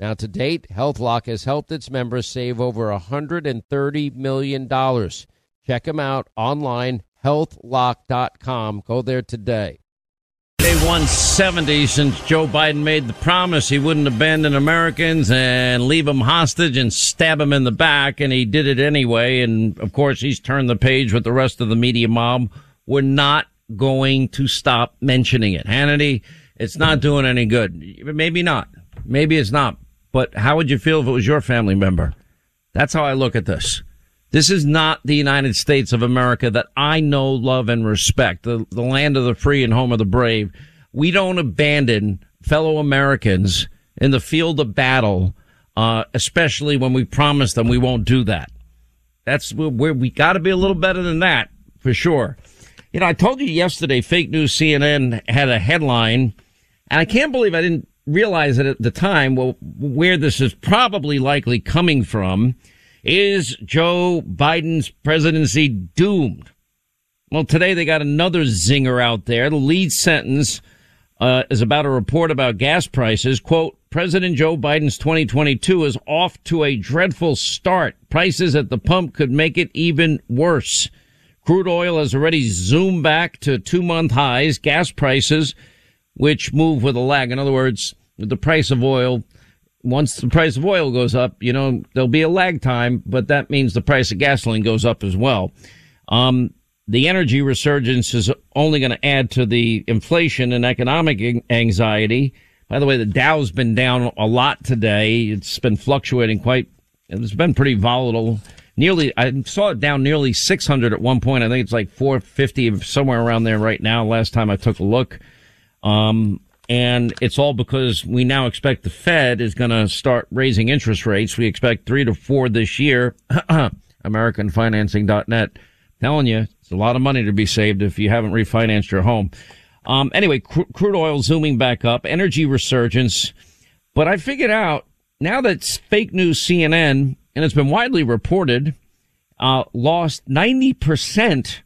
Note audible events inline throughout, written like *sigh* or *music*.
Now, to date, HealthLock has helped its members save over $130 million. Check them out online, healthlock.com. Go there today. Day 170 since Joe Biden made the promise he wouldn't abandon Americans and leave them hostage and stab them in the back, and he did it anyway. And of course, he's turned the page with the rest of the media mob. We're not going to stop mentioning it. Hannity, it's not doing any good. Maybe not. Maybe it's not. But how would you feel if it was your family member? That's how I look at this. This is not the United States of America that I know, love, and respect, the, the land of the free and home of the brave. We don't abandon fellow Americans in the field of battle, uh, especially when we promise them we won't do that. That's where we got to be a little better than that, for sure. You know, I told you yesterday, fake news CNN had a headline, and I can't believe I didn't realize that at the time, well, where this is probably likely coming from. Is Joe Biden's presidency doomed? Well, today they got another zinger out there. The lead sentence uh, is about a report about gas prices. Quote, President Joe Biden's 2022 is off to a dreadful start. Prices at the pump could make it even worse. Crude oil has already zoomed back to two month highs. Gas prices, which move with a lag. In other words, the price of oil once the price of oil goes up, you know, there'll be a lag time, but that means the price of gasoline goes up as well. Um, the energy resurgence is only going to add to the inflation and economic anxiety. By the way, the Dow's been down a lot today. It's been fluctuating quite, it's been pretty volatile. Nearly, I saw it down nearly 600 at one point. I think it's like 450, somewhere around there right now. Last time I took a look. Um, and it's all because we now expect the Fed is going to start raising interest rates. We expect three to four this year. *clears throat* AmericanFinancing.net telling you it's a lot of money to be saved if you haven't refinanced your home. Um, anyway, cr- crude oil zooming back up, energy resurgence. But I figured out now that fake news CNN, and it's been widely reported, uh, lost 90%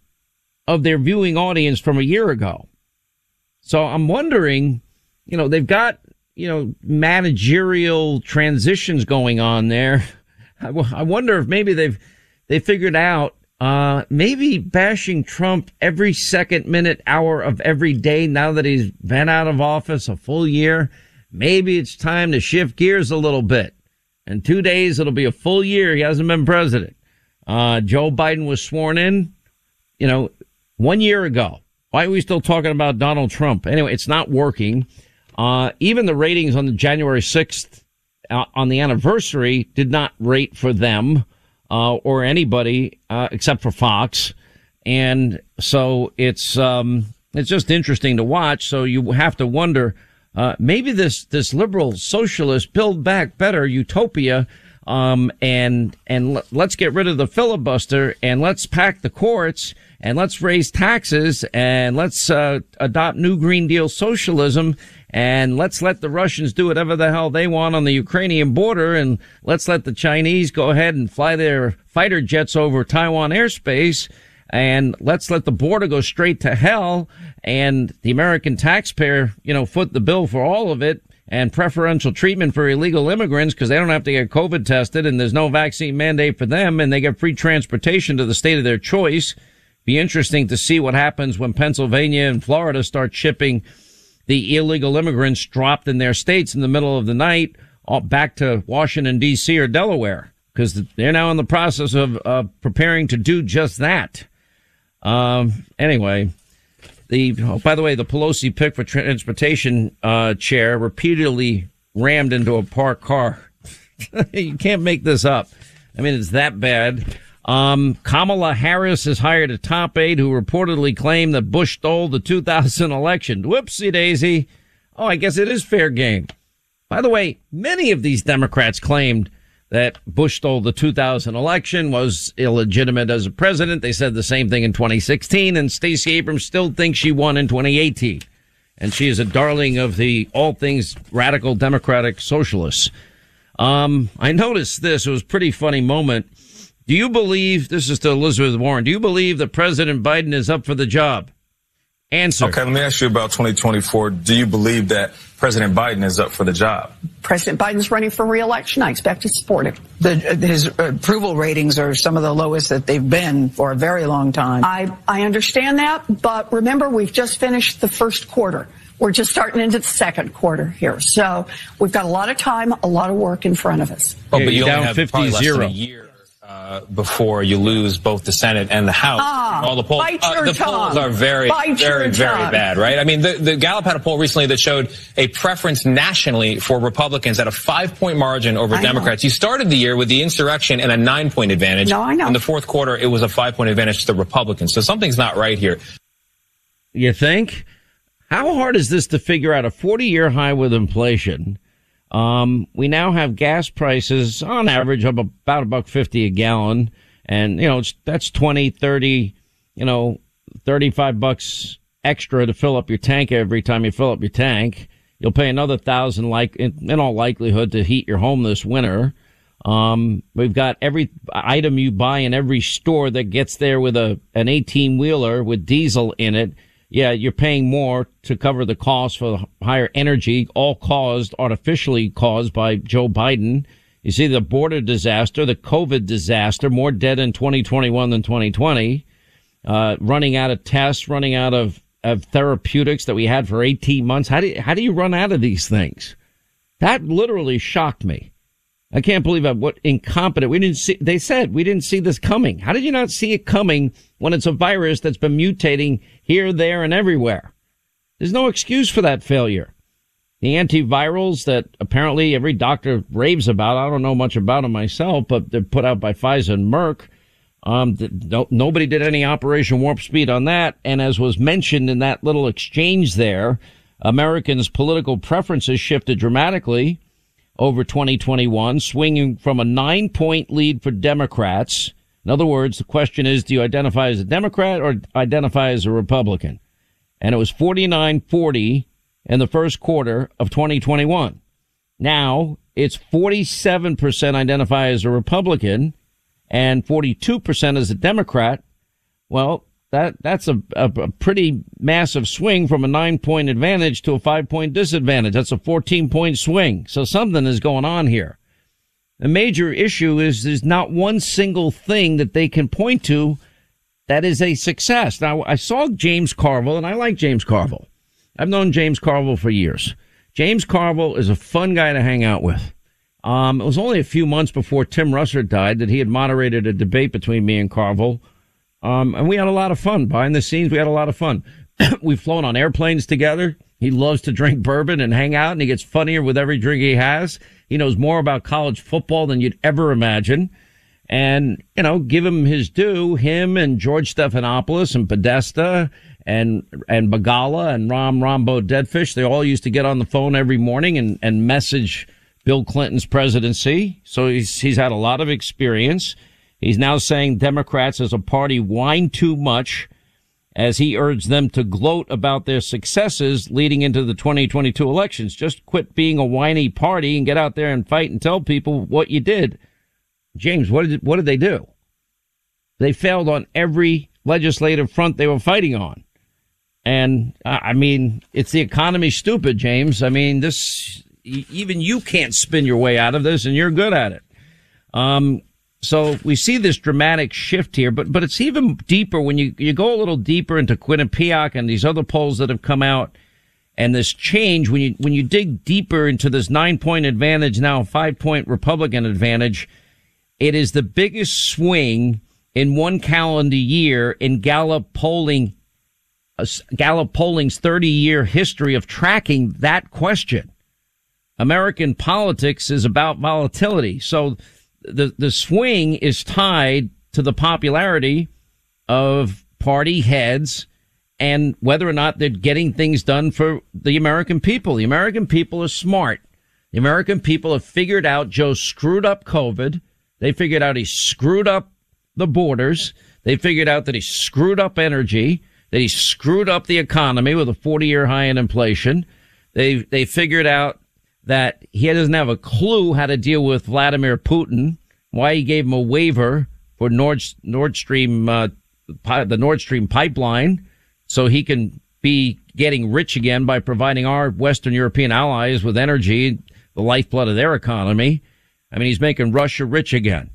of their viewing audience from a year ago. So I'm wondering you know, they've got, you know, managerial transitions going on there. *laughs* I, w- I wonder if maybe they've, they figured out, uh, maybe bashing Trump every second, minute, hour of every day now that he's been out of office a full year. Maybe it's time to shift gears a little bit. In two days, it'll be a full year. He hasn't been president. Uh, Joe Biden was sworn in, you know, one year ago. Why are we still talking about Donald Trump? Anyway, it's not working. Uh, even the ratings on the January 6th uh, on the anniversary did not rate for them, uh, or anybody, uh, except for Fox. And so it's, um, it's just interesting to watch. So you have to wonder, uh, maybe this, this liberal socialist build back better utopia, um, and, and let's get rid of the filibuster and let's pack the courts and let's raise taxes and let's, uh, adopt new Green Deal socialism and let's let the Russians do whatever the hell they want on the Ukrainian border and let's let the Chinese go ahead and fly their fighter jets over Taiwan airspace and let's let the border go straight to hell and the American taxpayer, you know, foot the bill for all of it and preferential treatment for illegal immigrants because they don't have to get COVID tested and there's no vaccine mandate for them and they get free transportation to the state of their choice. Be interesting to see what happens when Pennsylvania and Florida start shipping the illegal immigrants dropped in their states in the middle of the night back to Washington D.C. or Delaware because they're now in the process of uh, preparing to do just that. Um, anyway, the oh, by the way, the Pelosi pick for transportation uh, chair repeatedly rammed into a parked car. *laughs* you can't make this up. I mean, it's that bad. Um, Kamala Harris has hired a top aide who reportedly claimed that Bush stole the 2000 election. Whoopsie daisy. Oh, I guess it is fair game. By the way, many of these Democrats claimed that Bush stole the 2000 election, was illegitimate as a president. They said the same thing in 2016, and Stacey Abrams still thinks she won in 2018. And she is a darling of the all things radical democratic socialists. Um, I noticed this. It was a pretty funny moment. Do you believe, this is to Elizabeth Warren, do you believe that President Biden is up for the job? Answer. Okay, let me ask you about 2024. Do you believe that President Biden is up for the job? President Biden's running for reelection. I expect to support him. The, his approval ratings are some of the lowest that they've been for a very long time. I, I understand that, but remember, we've just finished the first quarter. We're just starting into the second quarter here. So we've got a lot of time, a lot of work in front of us. Oh, but you only have 50 probably less zero. Than a year uh, before you lose both the Senate and the House. Ah, all the polls, uh, the tongue. polls are very, bite very, very bad, right? I mean, the, the Gallup had a poll recently that showed a preference nationally for Republicans at a five-point margin over I Democrats. Know. You started the year with the insurrection and a nine-point advantage. No, I know. In the fourth quarter, it was a five-point advantage to the Republicans. So something's not right here. You think? How hard is this to figure out a 40-year high with inflation? Um, we now have gas prices on average of about a buck fifty a gallon. And, you know, that's 20, 30, you know, 35 bucks extra to fill up your tank every time you fill up your tank. You'll pay another thousand, like, in, in all likelihood to heat your home this winter. Um, we've got every item you buy in every store that gets there with a, an 18 wheeler with diesel in it yeah, you're paying more to cover the cost for the higher energy, all caused, artificially caused by Joe Biden. You see the border disaster, the COVID disaster, more dead in 2021 than 2020, uh, running out of tests, running out of, of therapeutics that we had for 18 months. How do you, how do you run out of these things? That literally shocked me. I can't believe I, what incompetent. We didn't see, they said we didn't see this coming. How did you not see it coming when it's a virus that's been mutating here, there, and everywhere? There's no excuse for that failure. The antivirals that apparently every doctor raves about, I don't know much about them myself, but they're put out by Pfizer and Merck. Um, no, nobody did any Operation Warp Speed on that. And as was mentioned in that little exchange there, Americans' political preferences shifted dramatically over 2021, swinging from a nine point lead for Democrats. In other words, the question is, do you identify as a Democrat or identify as a Republican? And it was 49-40 in the first quarter of 2021. Now it's 47% identify as a Republican and 42% as a Democrat. Well, that that's a, a, a, pretty massive swing from a nine point advantage to a five point disadvantage. That's a 14 point swing. So something is going on here. The major issue is there's not one single thing that they can point to that is a success. Now, I saw James Carville and I like James Carville. I've known James Carville for years. James Carville is a fun guy to hang out with. Um, it was only a few months before Tim Russert died that he had moderated a debate between me and Carville um, and we had a lot of fun behind the scenes. We had a lot of fun. *clears throat* We've flown on airplanes together. He loves to drink bourbon and hang out and he gets funnier with every drink he has. He knows more about college football than you'd ever imagine. And, you know, give him his due. Him and George Stephanopoulos and Podesta and, and Begala and Ram Rambo Deadfish, they all used to get on the phone every morning and, and message Bill Clinton's presidency. So he's, he's had a lot of experience. He's now saying Democrats as a party whine too much as he urged them to gloat about their successes leading into the 2022 elections. Just quit being a whiny party and get out there and fight and tell people what you did. James, what did, what did they do? They failed on every legislative front they were fighting on. And I mean, it's the economy stupid, James. I mean, this, even you can't spin your way out of this and you're good at it. Um, so we see this dramatic shift here, but, but it's even deeper when you, you go a little deeper into Quinnipiac and these other polls that have come out and this change when you, when you dig deeper into this nine point advantage, now five point Republican advantage, it is the biggest swing in one calendar year in Gallup polling, uh, Gallup polling's 30 year history of tracking that question. American politics is about volatility. So the, the swing is tied to the popularity of party heads and whether or not they're getting things done for the American people. The American people are smart. The American people have figured out Joe screwed up COVID. They figured out he screwed up the borders. They figured out that he screwed up energy, that he screwed up the economy with a 40 year high in inflation. They, they figured out that he doesn't have a clue how to deal with Vladimir Putin, why he gave him a waiver for Nord, Nord Stream, uh, the Nord Stream pipeline so he can be getting rich again by providing our Western European allies with energy, the lifeblood of their economy. I mean, he's making Russia rich again.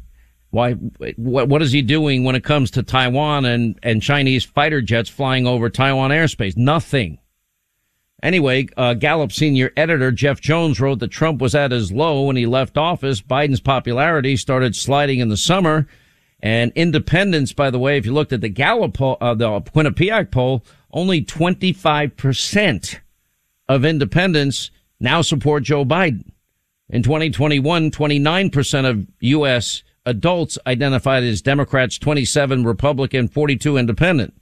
Why, what, what is he doing when it comes to Taiwan and, and Chinese fighter jets flying over Taiwan airspace? Nothing. Anyway, uh, Gallup senior editor Jeff Jones wrote that Trump was at his low when he left office. Biden's popularity started sliding in the summer. And independents, by the way, if you looked at the Gallup poll, uh, the Quinnipiac poll, only 25% of independents now support Joe Biden. In 2021, 29% of U.S. adults identified as Democrats, 27 Republican, 42 independent.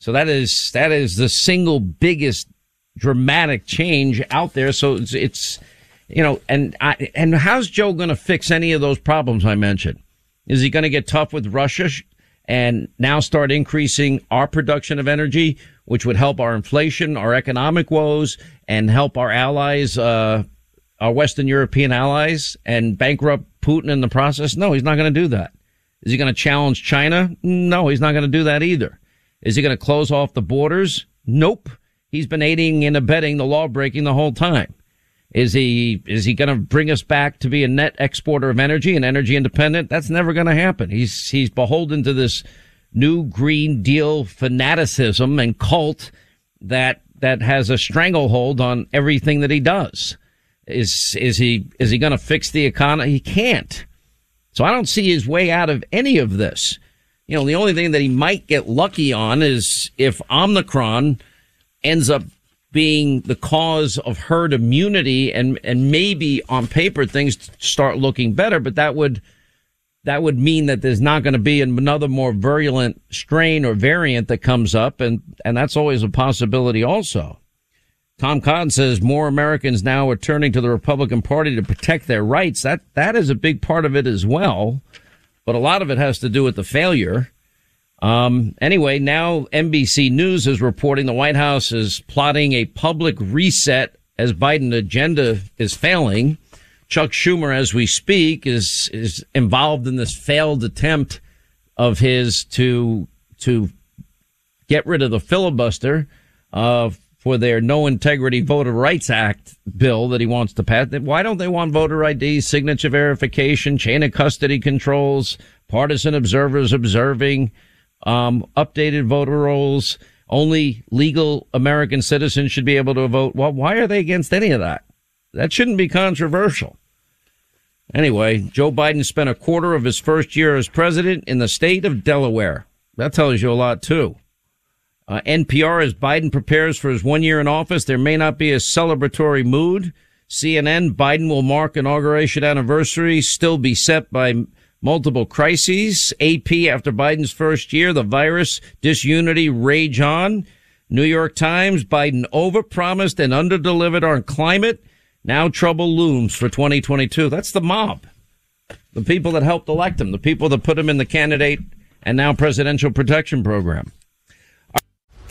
So that is, that is the single biggest dramatic change out there. So it's, it's you know, and I, and how's Joe going to fix any of those problems I mentioned? Is he going to get tough with Russia and now start increasing our production of energy, which would help our inflation, our economic woes, and help our allies, uh, our Western European allies, and bankrupt Putin in the process? No, he's not going to do that. Is he going to challenge China? No, he's not going to do that either. Is he going to close off the borders? Nope. He's been aiding and abetting the law breaking the whole time. Is he, is he going to bring us back to be a net exporter of energy and energy independent? That's never going to happen. He's, he's beholden to this new Green Deal fanaticism and cult that, that has a stranglehold on everything that he does. Is, is he, is he going to fix the economy? He can't. So I don't see his way out of any of this. You know, the only thing that he might get lucky on is if Omicron ends up being the cause of herd immunity and, and maybe on paper things start looking better, but that would, that would mean that there's not going to be another more virulent strain or variant that comes up. And, and that's always a possibility also. Tom Cotton says more Americans now are turning to the Republican Party to protect their rights. That, that is a big part of it as well. But a lot of it has to do with the failure um, anyway, now NBC News is reporting the White House is plotting a public reset as Biden agenda is failing. Chuck Schumer, as we speak, is is involved in this failed attempt of his to to get rid of the filibuster uh, for their No Integrity Voter Rights Act bill that he wants to pass. Why don't they want voter ID, signature verification, chain of custody controls, partisan observers observing? Um, updated voter rolls. Only legal American citizens should be able to vote. Well, why are they against any of that? That shouldn't be controversial. Anyway, Joe Biden spent a quarter of his first year as president in the state of Delaware. That tells you a lot too. Uh, NPR, as Biden prepares for his one year in office, there may not be a celebratory mood. CNN, Biden will mark inauguration anniversary, still beset by multiple crises. AP after Biden's first year, the virus, disunity rage on. New York Times, Biden overpromised and underdelivered on climate. Now trouble looms for 2022. That's the mob. The people that helped elect him, the people that put him in the candidate and now presidential protection program.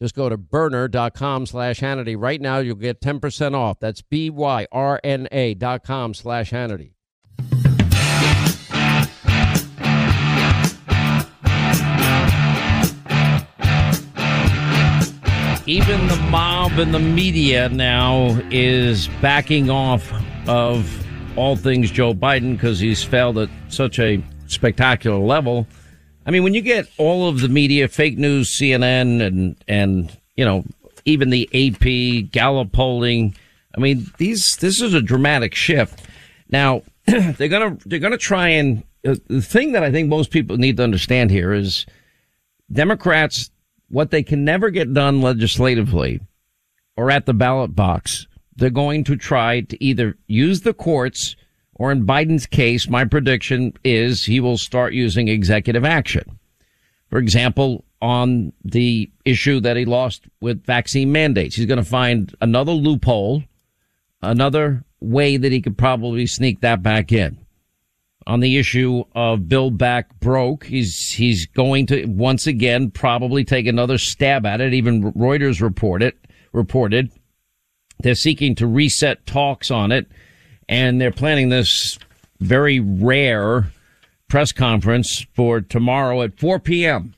Just go to byrna.com slash Hannity. Right now, you'll get 10% off. That's B-Y-R-N-A dot com slash Hannity. Even the mob and the media now is backing off of all things Joe Biden because he's failed at such a spectacular level. I mean, when you get all of the media, fake news, CNN, and and you know even the AP, Gallup polling. I mean, these this is a dramatic shift. Now *clears throat* they're gonna they're gonna try and uh, the thing that I think most people need to understand here is Democrats what they can never get done legislatively or at the ballot box. They're going to try to either use the courts or in Biden's case, my prediction is he will start using executive action. For example, on the issue that he lost with vaccine mandates, he's going to find another loophole, another way that he could probably sneak that back in. On the issue of Build Back Broke, he's he's going to once again probably take another stab at it. Even Reuters reported reported they're seeking to reset talks on it and they're planning this very rare press conference for tomorrow at 4 p.m.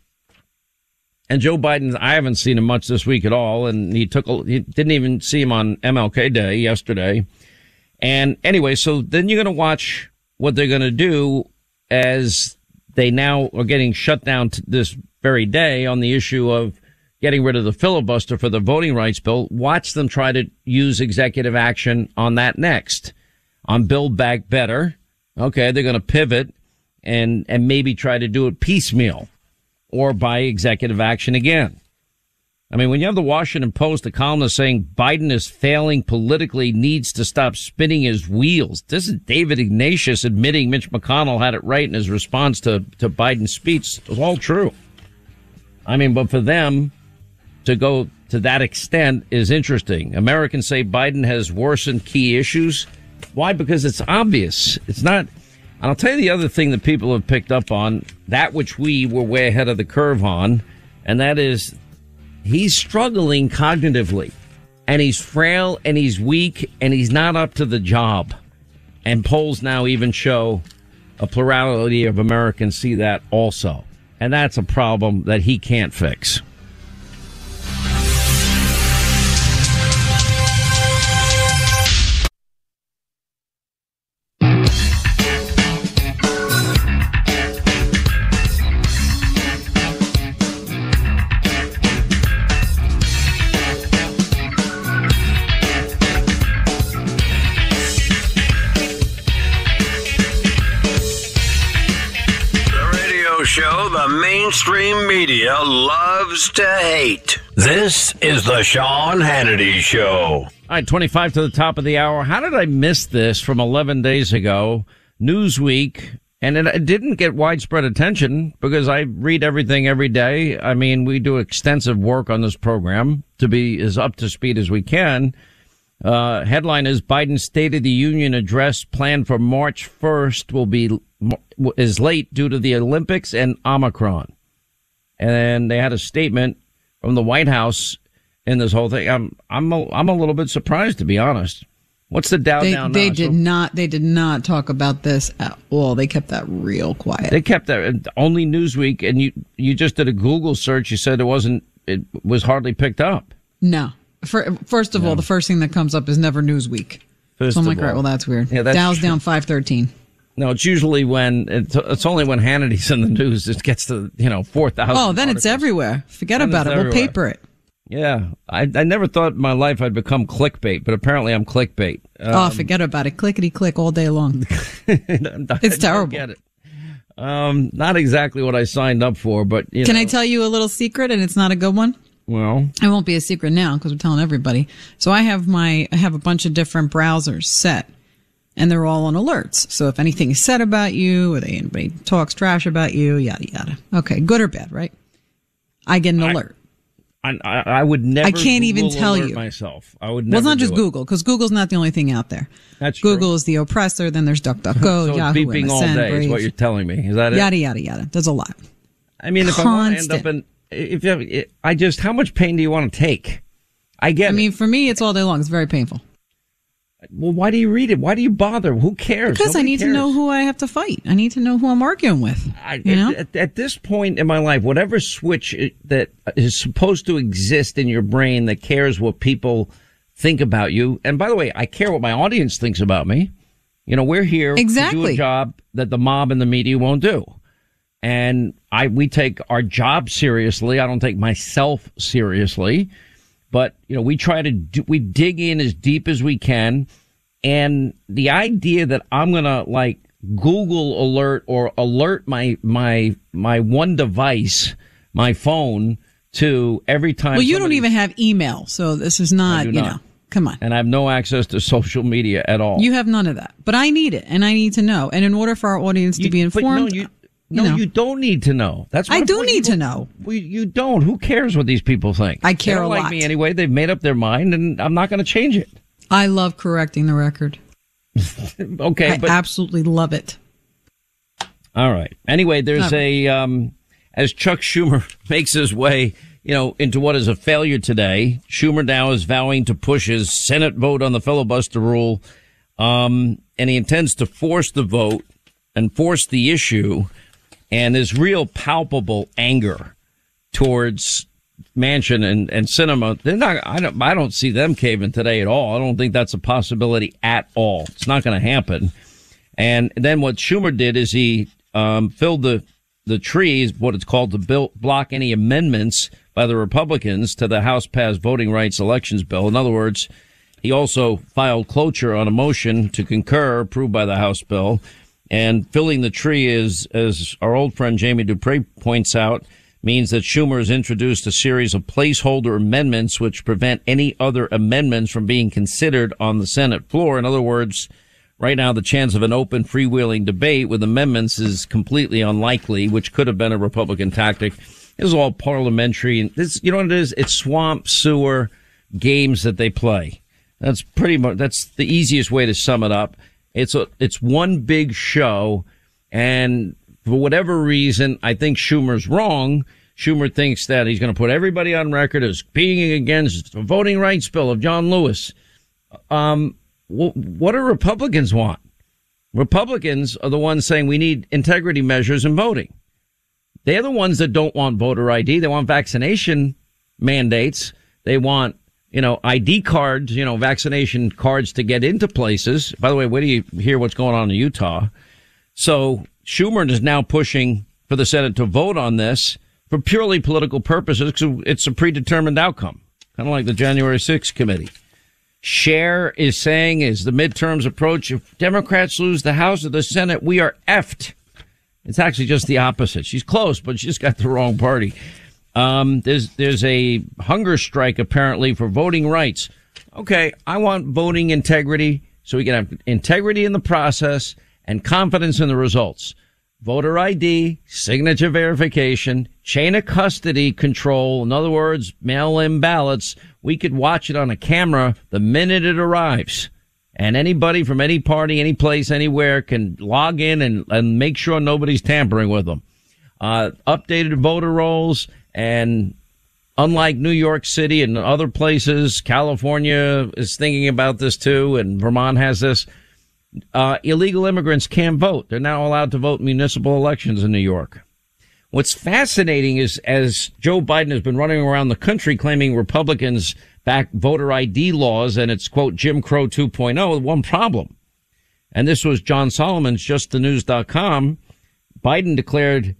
And Joe Biden, I haven't seen him much this week at all, and he took, a, he didn't even see him on MLK Day yesterday. And anyway, so then you're going to watch what they're going to do as they now are getting shut down this very day on the issue of getting rid of the filibuster for the voting rights bill. Watch them try to use executive action on that next on Build Back Better. Okay, they're going to pivot and and maybe try to do it piecemeal or by executive action again. I mean, when you have the Washington Post, the columnist saying Biden is failing politically, needs to stop spinning his wheels. This is David Ignatius admitting Mitch McConnell had it right in his response to, to Biden's speech. It's all true. I mean, but for them to go to that extent is interesting. Americans say Biden has worsened key issues. Why? Because it's obvious. It's not. And I'll tell you the other thing that people have picked up on, that which we were way ahead of the curve on, and that is he's struggling cognitively and he's frail and he's weak and he's not up to the job. And polls now even show a plurality of Americans see that also. And that's a problem that he can't fix. Mainstream media loves to hate. This is the Sean Hannity Show. All right, 25 to the top of the hour. How did I miss this from 11 days ago? Newsweek. And it didn't get widespread attention because I read everything every day. I mean, we do extensive work on this program to be as up to speed as we can. Uh, headline is Biden's State of the Union address planned for March 1st will be is late due to the Olympics and Omicron and they had a statement from the White House in this whole thing. I'm I'm a, I'm a little bit surprised to be honest. What's the Dow they, down? They now? did so, not. They did not talk about this at all. They kept that real quiet. They kept that only Newsweek, and you you just did a Google search. You said it wasn't. It was hardly picked up. No. For, first of no. all, the first thing that comes up is never Newsweek. First so I'm like, all, right, well, that's weird. Yeah, that's Dow's true. down five thirteen. No, it's usually when it's, it's only when Hannity's in the news it gets to you know four thousand. Oh, then it's everywhere. Forget Then about it. We'll paper it. Yeah, I I never thought in my life I'd become clickbait, but apparently I'm clickbait. oh, Um, forget about it. Clickety click all day long. *laughs* it's terrible. Get it. Um, not exactly what I signed up for, but you Can know, I tell you a little secret? And it's not a good one. well, It won't be a secret now because we're telling everybody. So I have my, I have a bunch of different browsers set and they're all on alerts. So if anything is said about you or they, anybody talks trash about you, yada, yada. Okay. Good or bad, right? I get an alert. I, I, I would never. I can't even tell alert you. myself. I would. well, Never it's not just it. Google because Google's not the only thing out there. That's true. Google is the oppressor. Then there's DuckDuckGo, *laughs* so Yahoo, beeping all MSN, day is what you're telling me. Is that it? yada, yada, yada. There's a lot. I mean, if I want to end up in, if you, have, I just, how much pain do you want to take? I get. I it. mean, for me, it's all day long. It's very painful. Well, why do you read it? Why do you bother? Who cares? Because I Nobody need to know who I have to fight. I need to know who I'm arguing with. I, you know? at, at, this point in my life, whatever switch that is supposed to exist in your brain that cares what people think about you. And by the way, I care what my audience thinks about me. You know, we're here to do Exactly. a job that the mob and the media won't do. And I, we take our job seriously. I don't take myself seriously, but you know, we try to do, we dig in as deep as we can. And the idea that I'm going to like Google alert or alert my, my, my one device, my phone to every time. well, you don't even have email, so this is not, you not. know, come on. and I have no access to social media at all. You have none of that. But I need it, and I need to know. And in order for our audience to You- be but no, informed, you- you no, know, you don't need to know. That's I do need You to know. We, you don't. Who cares what these people think? I care they don't a like lot. me anyway. They've made up their mind, and I'm not going to change it. I love correcting the record. *laughs* Okay, I but absolutely love it. all right. Anyway, there's a um, as Chuck Schumer *laughs* makes his way, you know, into what is a failure today. Schumer now is vowing to push his Senate vote on the filibuster rule, um, and he intends to force the vote and force the issue. And there's real palpable anger towards Manchin and, and Sinema. They're not. I don't. I don't see them caving today at all. I don't think that's a possibility at all. It's not going to happen. And then what Schumer did is he um, filled the the trees, what it's called, to bill, block any amendments by the Republicans to the House passed voting rights elections bill. In other words, he also filed cloture on a motion to concur approved by the House bill. And filling the tree is, as our old friend Jamie Dupree points out, means that Schumer has introduced a series of placeholder amendments which prevent any other amendments from being considered on the Senate floor. In other words, right now the chance of an open freewheeling debate with amendments is completely unlikely, which could have been a Republican tactic. This is all parliamentary and this, you know what it is? It's swamp sewer games that they play. That's pretty much, that's the easiest way to sum it up. It's a, it's one big show and for whatever reason, I think Schumer's wrong. Schumer thinks that he's going to put everybody on record as being against the voting rights bill of John Lewis. Um, wh- what do Republicans want? Republicans are the ones saying we need integrity measures in voting. They're the ones that don't want voter ID. They want vaccination mandates. They want, you know, ID cards, you know, vaccination cards to get into places. By the way, where do you hear what's going on in Utah? So Schumer is now pushing for the Senate to vote on this for purely political purposes. 'cause It's a predetermined outcome, kind of like the January 6th committee. Cher is saying as the midterms approach, if Democrats lose the House or the Senate, we are effed. It's actually just the opposite. She's close, but she's got the wrong party. Um, there's there's a hunger strike apparently for voting rights. Okay, I want voting integrity so we can have integrity in the process and confidence in the results. Voter ID, signature verification, chain of custody control. In other words, mail-in ballots. We could watch it on a camera the minute it arrives. And anybody from any party, any place, anywhere can log in and, and make sure nobody's tampering with them. Uh, updated voter rolls and unlike New York City and other places, California is thinking about this too, and Vermont has this. Uh, illegal immigrants can't vote. They're now allowed to vote in municipal elections in New York. What's fascinating is as Joe Biden has been running around the country claiming Republicans back voter ID laws and it's quote Jim Crow 2.0 with one problem. and this was John Solomon's justthenews.com, Biden declared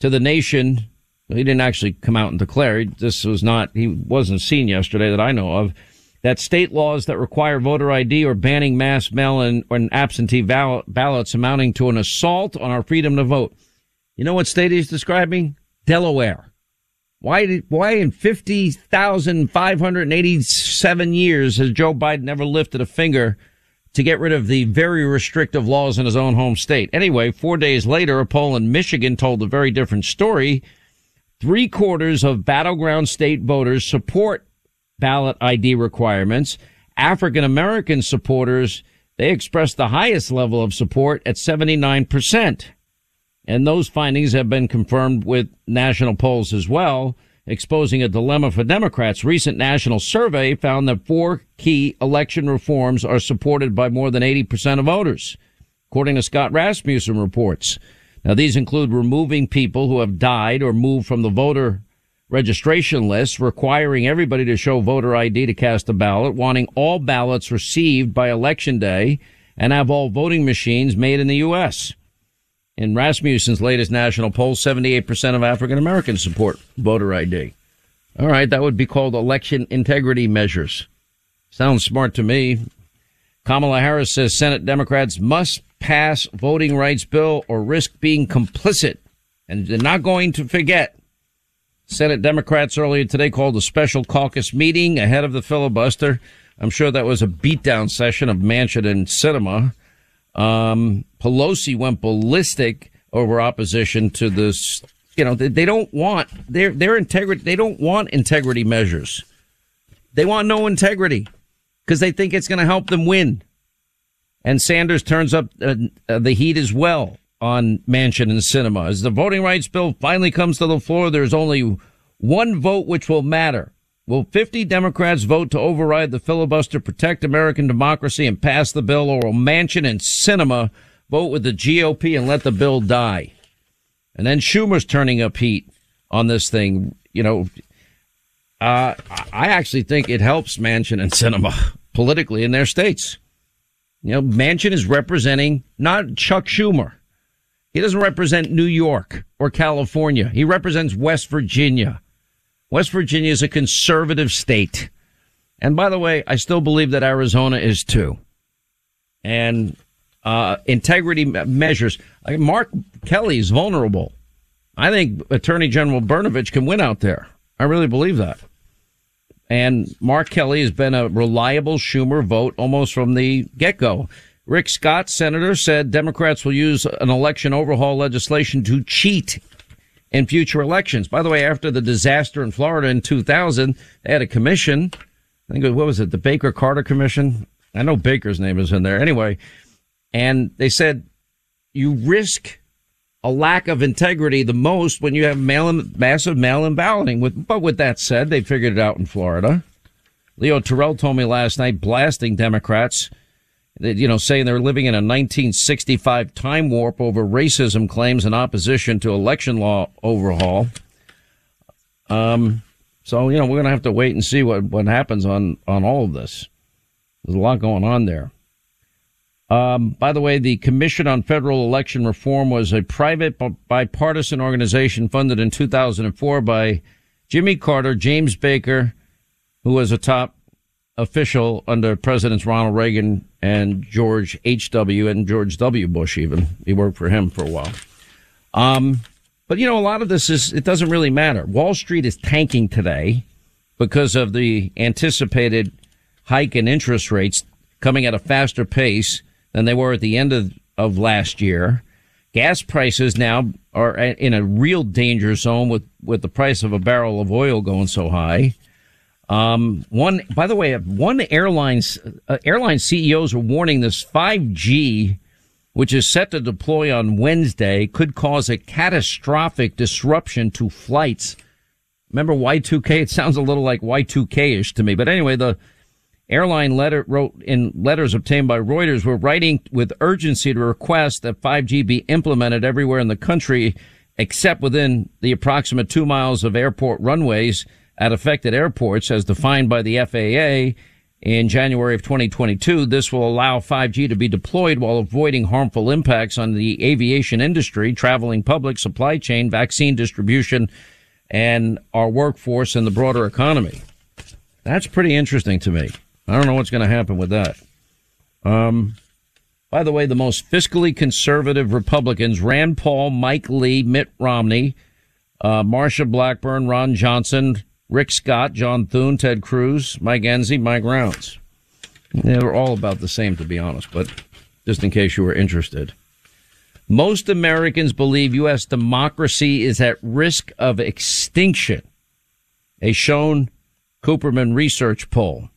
to the nation, he didn't actually come out and declare, this was not, he wasn't seen yesterday that I know of, that state laws that require voter ID or banning mass mail and, absentee ballots amounting to an assault on our freedom to vote. You know what state he's describing? Delaware. Why did, why in 50,587 years has Joe Biden never lifted a finger to get rid of the very restrictive laws in his own home state? Anyway, four days later, a poll in Michigan told a very different story. Three quarters of battleground state voters support ballot ID requirements. African American supporters, they expressed the highest level of support at 79%. And those findings have been confirmed with national polls as well, exposing a dilemma for Democrats. Recent national survey found that four key election reforms are supported by more than 80% of voters, according to Scott Rasmussen reports. Now, these include removing people who have died or moved from the voter registration list, requiring everybody to show voter ID to cast a ballot, wanting all ballots received by election day, and have all voting machines made in the U.S. In Rasmussen's latest national poll, 78% of African Americans support voter ID. All right, that would be called election integrity measures. Sounds smart to me. Kamala Harris says Senate Democrats must pass voting rights bill or risk being complicit. And they're not going to forget. Senate Democrats earlier today called a special caucus meeting ahead of the filibuster. I'm sure that was a beatdown session of Manchin and Sinema. Um, Pelosi went ballistic over opposition to this. You know, they, they don't want their their integrity. They don't want integrity measures. They want no integrity because they think it's going to help them win. And Sanders turns up uh, uh, the heat as well on Manchin and Sinema. As the voting rights bill finally comes to the floor, there's only one vote which will matter. Will 50 Democrats vote to override the filibuster, protect American democracy, and pass the bill, or will Manchin and Sinema vote with the GOP and let the bill die? And then Schumer's turning up heat on this thing. You know, uh, I actually think it helps Manchin and Sinema *laughs* politically in their states. You know, Manchin is representing not Chuck Schumer. He doesn't represent New York or California. He represents West Virginia. West Virginia is a conservative state. And by the way, I still believe that Arizona is too. And uh, integrity measures. Mark Kelly is vulnerable. I think Attorney General Brnovich can win out there. I really believe that. And Mark Kelly has been a reliable Schumer vote almost from the get go. Rick Scott, senator, said Democrats will use an election overhaul legislation to cheat in future elections. By the way, after the disaster in Florida in 2000, they had a commission. I think, what was it? The Baker Carter Commission? I know Baker's name is in there. Anyway, and they said you risk a lack of integrity the most when you have mail-in, massive mail-in balloting. With, but with that said, they figured it out in Florida. Leo Terrell told me last night, blasting Democrats that, you know, saying they're living in a 1965 time warp over racism claims in opposition to election law overhaul. Um, so, you know, we're going to have to wait and see what, what happens on, on all of this. There's a lot going on there. Um, by the way, the Commission on Federal Election Reform was a private bipartisan organization funded in 2004 by Jimmy Carter, James Baker, who was a top official under Presidents Ronald Reagan and George H.W. and George W. Bush, even. He worked for him for a while. Um, but you know, a lot of this is, it doesn't really matter. Wall Street is tanking today because of the anticipated hike in interest rates coming at a faster pace than they were at the end of, of last year. Gas prices now are in a real danger zone with, with the price of a barrel of oil going so high. Um, one, by the way, one airlines, uh, airline CEOs are warning this 5G, which is set to deploy on Wednesday, could cause a catastrophic disruption to flights. Remember Y2K? It sounds a little like Y2K-ish to me. But anyway, the airline letter wrote in letters obtained by Reuters, we're writing with urgency to request that 5G be implemented everywhere in the country, except within the approximate two miles of airport runways at affected airports as defined by the FAA in January of 2022. This will allow 5G to be deployed while avoiding harmful impacts on the aviation industry, traveling public, supply chain, vaccine distribution, and our workforce and the broader economy. That's pretty interesting to me. I don't know what's going to happen with that. Um, by the way, the most fiscally conservative Republicans, Rand Paul, Mike Lee, Mitt Romney, uh, Marsha Blackburn, Ron Johnson, Rick Scott, John Thune, Ted Cruz, Mike Enzi, Mike Rounds. They were all about the same, to be honest, but just in case you were interested. Most Americans believe U.S. democracy is at risk of extinction. A Schoen Cooperman research poll.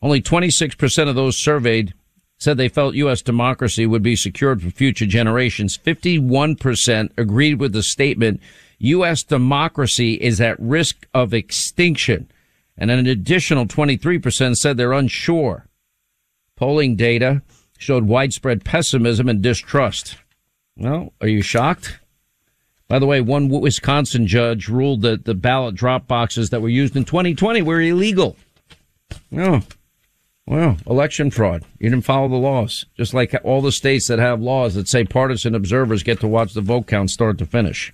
Only 26% of those surveyed said they felt U.S. democracy would be secured for future generations. 51% agreed with the statement U.S. democracy is at risk of extinction. And an additional 23% said they're unsure. Polling data showed widespread pessimism and distrust. Well, are you shocked? By the way, one Wisconsin judge ruled that the ballot drop boxes that were used in 2020 were illegal. Oh, well, election fraud. You didn't follow the laws. Just like all the states that have laws that say partisan observers get to watch the vote count start to finish.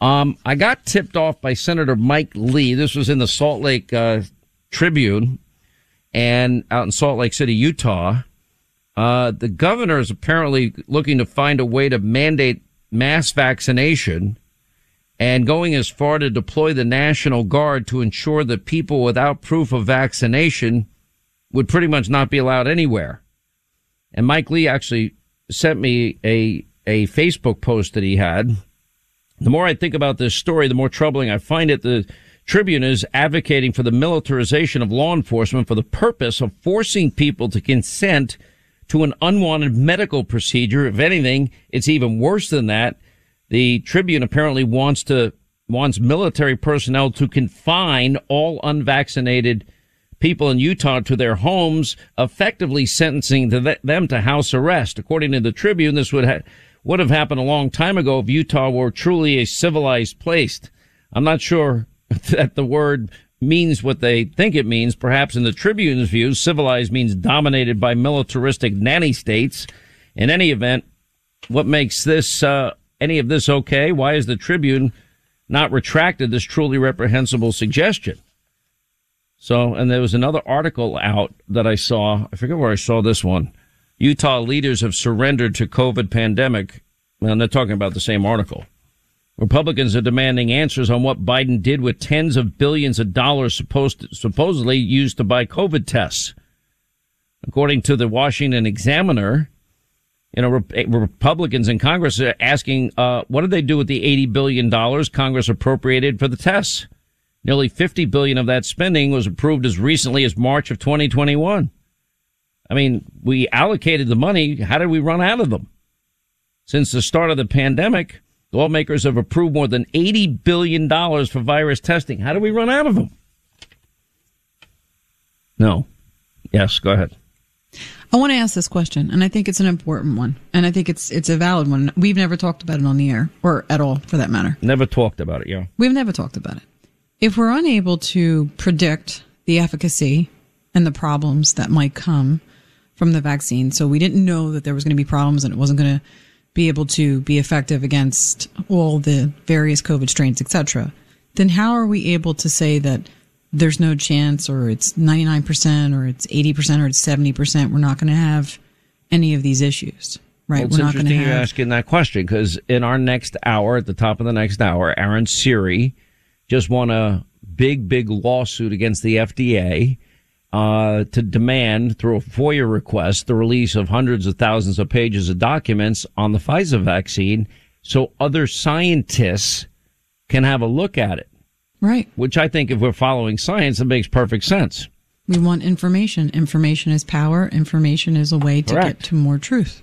Um, I got tipped off by Senator Mike Lee. This was in the Salt Lake uh, Tribune and out in Salt Lake City, Utah. Uh, the governor is apparently looking to find a way to mandate mass vaccination and going as far to deploy the National Guard to ensure that people without proof of vaccination would pretty much not be allowed anywhere. And Mike Lee actually sent me a, a Facebook post that he had the more I think about this story, the more troubling I find it. The Tribune is advocating for the militarization of law enforcement for the purpose of forcing people to consent to an unwanted medical procedure. If anything, it's even worse than that. The Tribune apparently wants to wants military personnel to confine all unvaccinated people in Utah to their homes, effectively sentencing them to house arrest. According to the Tribune, this would would have happened a long time ago if Utah were truly a civilized place. I'm not sure *laughs* that the word means what they think it means. Perhaps in the Tribune's view, civilized means dominated by militaristic nanny states. In any event, what makes this, uh, any of this okay? Why is the Tribune not retracted this truly reprehensible suggestion? So, and there was another article out that I saw. I forget where I saw this one. Utah leaders have surrendered to COVID pandemic. Well, they're talking about the same article. Republicans are demanding answers on what Biden did with tens of billions of dollars supposed supposedly used to buy COVID tests. According to the Washington Examiner, you know, eh, Republicans in Congress are asking, uh, what did they do with the $80 billion Congress appropriated for the tests? Nearly 50 billion of that spending was approved as recently as March of 2021. I mean, we allocated the money. How did we run out of them? Since the start of the pandemic, lawmakers have approved more than $80 billion for virus testing. How do we run out of them? No. Yes, go ahead. I want to ask this question, and I think it's an important one, and I think it's it's a valid one. We've never talked about it on the air, or at all, for that matter. Never talked about it, yeah. We've never talked about it. If we're unable to predict the efficacy and the problems that might come from the vaccine. So we didn't know that there was going to be problems and it wasn't going to be able to be effective against all the various COVID strains, etc. Then how are we able to say that there's no chance or it's 99% or it's 80% or it's 70% we're not going to have any of these issues? Right. Well, it's we're not interesting have... you're asking that question because in our next hour, at the top of the next hour, Aaron Siri just won a big, big lawsuit against the FDA uh, to demand through a FOIA request the release of hundreds of thousands of pages of documents on the Pfizer vaccine so other scientists can have a look at it. Right. Which I think if we're following science, it makes perfect sense. We want information. Information is power. Information is a way to Correct. get to more truth.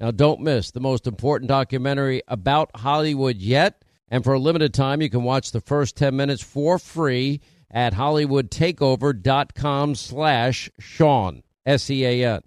Now, don't miss the most important documentary about Hollywood yet. And for a limited time, you can watch the first 10 minutes for free at hollywoodtakeover.com slash Sean, S-E-A-N.